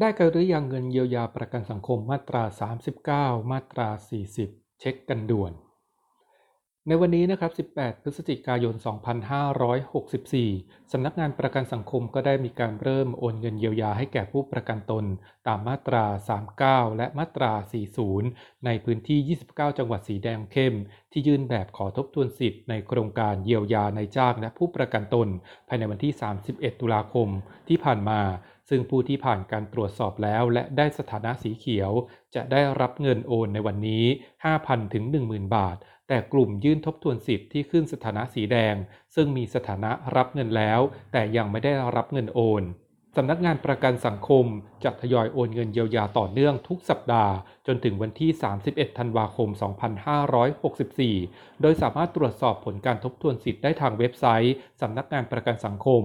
ได้กันหรือยังเงินเยียวยาประกันสังคมมาตรา 39 มาตรา 40 เช็คกันด่วน ในวันนี้นะครับ 18 พฤศจิกายน 2564 สำนักงานประกันสังคมก็ได้มีการเริ่มโอนเงินเยียวยาให้แก่ผู้ประกันตน ตามมาตรา 39 และมาตรา 40 ในพื้นที่ 29 จังหวัดสีแดงเข้ม ที่ยื่นแบบขอทบทวนสิทธิ์ในโครงการเยียวยาในจ้างและผู้ประกันตน ภายในวันที่ 31 ตุลาคมที่ผ่านมา ซึ่งผู้ที่ผ่านการตรวจสอบแล้ว และได้สถานะสีเขียว จะได้รับเงินโอนในวันนี้ 5,000 ถึง 10,000 บาท แต่กลุ่มยื่นทบทวนสิทธิ์ที่ขึ้นสถานะสีแดง ซึ่งมีสถานะรับเงินแล้ว แต่ยังไม่ได้รับเงินโอน สำนักงานประกันสังคมจะทยอยโอนเงินเยียวยาต่อเนื่องทุกสัปดาห์ จนถึงวันที่ 31 ธันวาคม 2564 โดยสามารถตรวจสอบผลการทบทวนสิทธิ์ได้ทางเว็บไซต์สำนักงานประกันสังคม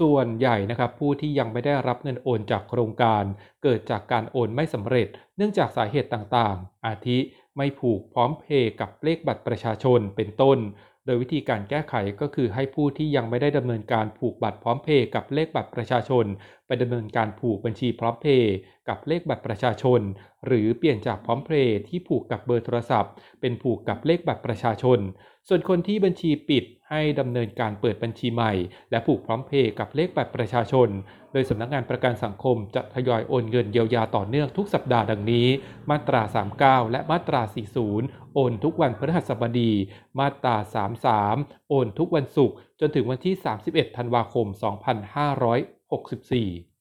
ส่วนใหญ่นะครับผู้ที่ยังไม่ได้รับเงินโอนจากโครงการ เกิดจากการโอนไม่สำเร็จ เนื่องจากสาเหตุต่างๆ อาทิ ไม่ผูกพร้อมเพย์กับเลขบัตรประชาชนเป็นต้น โดยวิธีการแก้ไขก็คือให้ผู้ที่ยังไม่ได้ดำเนินการผูกบัตรพร้อมเพย์กับเลขบัตรประชาชน ไปดำเนินการผูกบัญชีพร้อมเพย์กับเลขบัตรประชาชน หรือเปลี่ยนจากพร้อมเพย์ที่ผูกกับเบอร์โทรศัพท์ เป็นผูกกับเลขบัตรประชาชน ส่วนคนที่บัญชีปิดให้ดำเนินการเปิดบัญชีใหม่ และผูกพร้อมเพย์กับเลขบัตรประชาชน โดยสำนักงานประกันสังคมจะทยอยโอนเงินเยียวยาต่อเนื่องทุกสัปดาห์ดังนี้ มาตรา 39 และมาตรา 40 โอนทุกวันพฤหัสบดี มาตรา 33 โอนทุกวันศุกร์จนถึงวันที่ 31 ธันวาคม 2564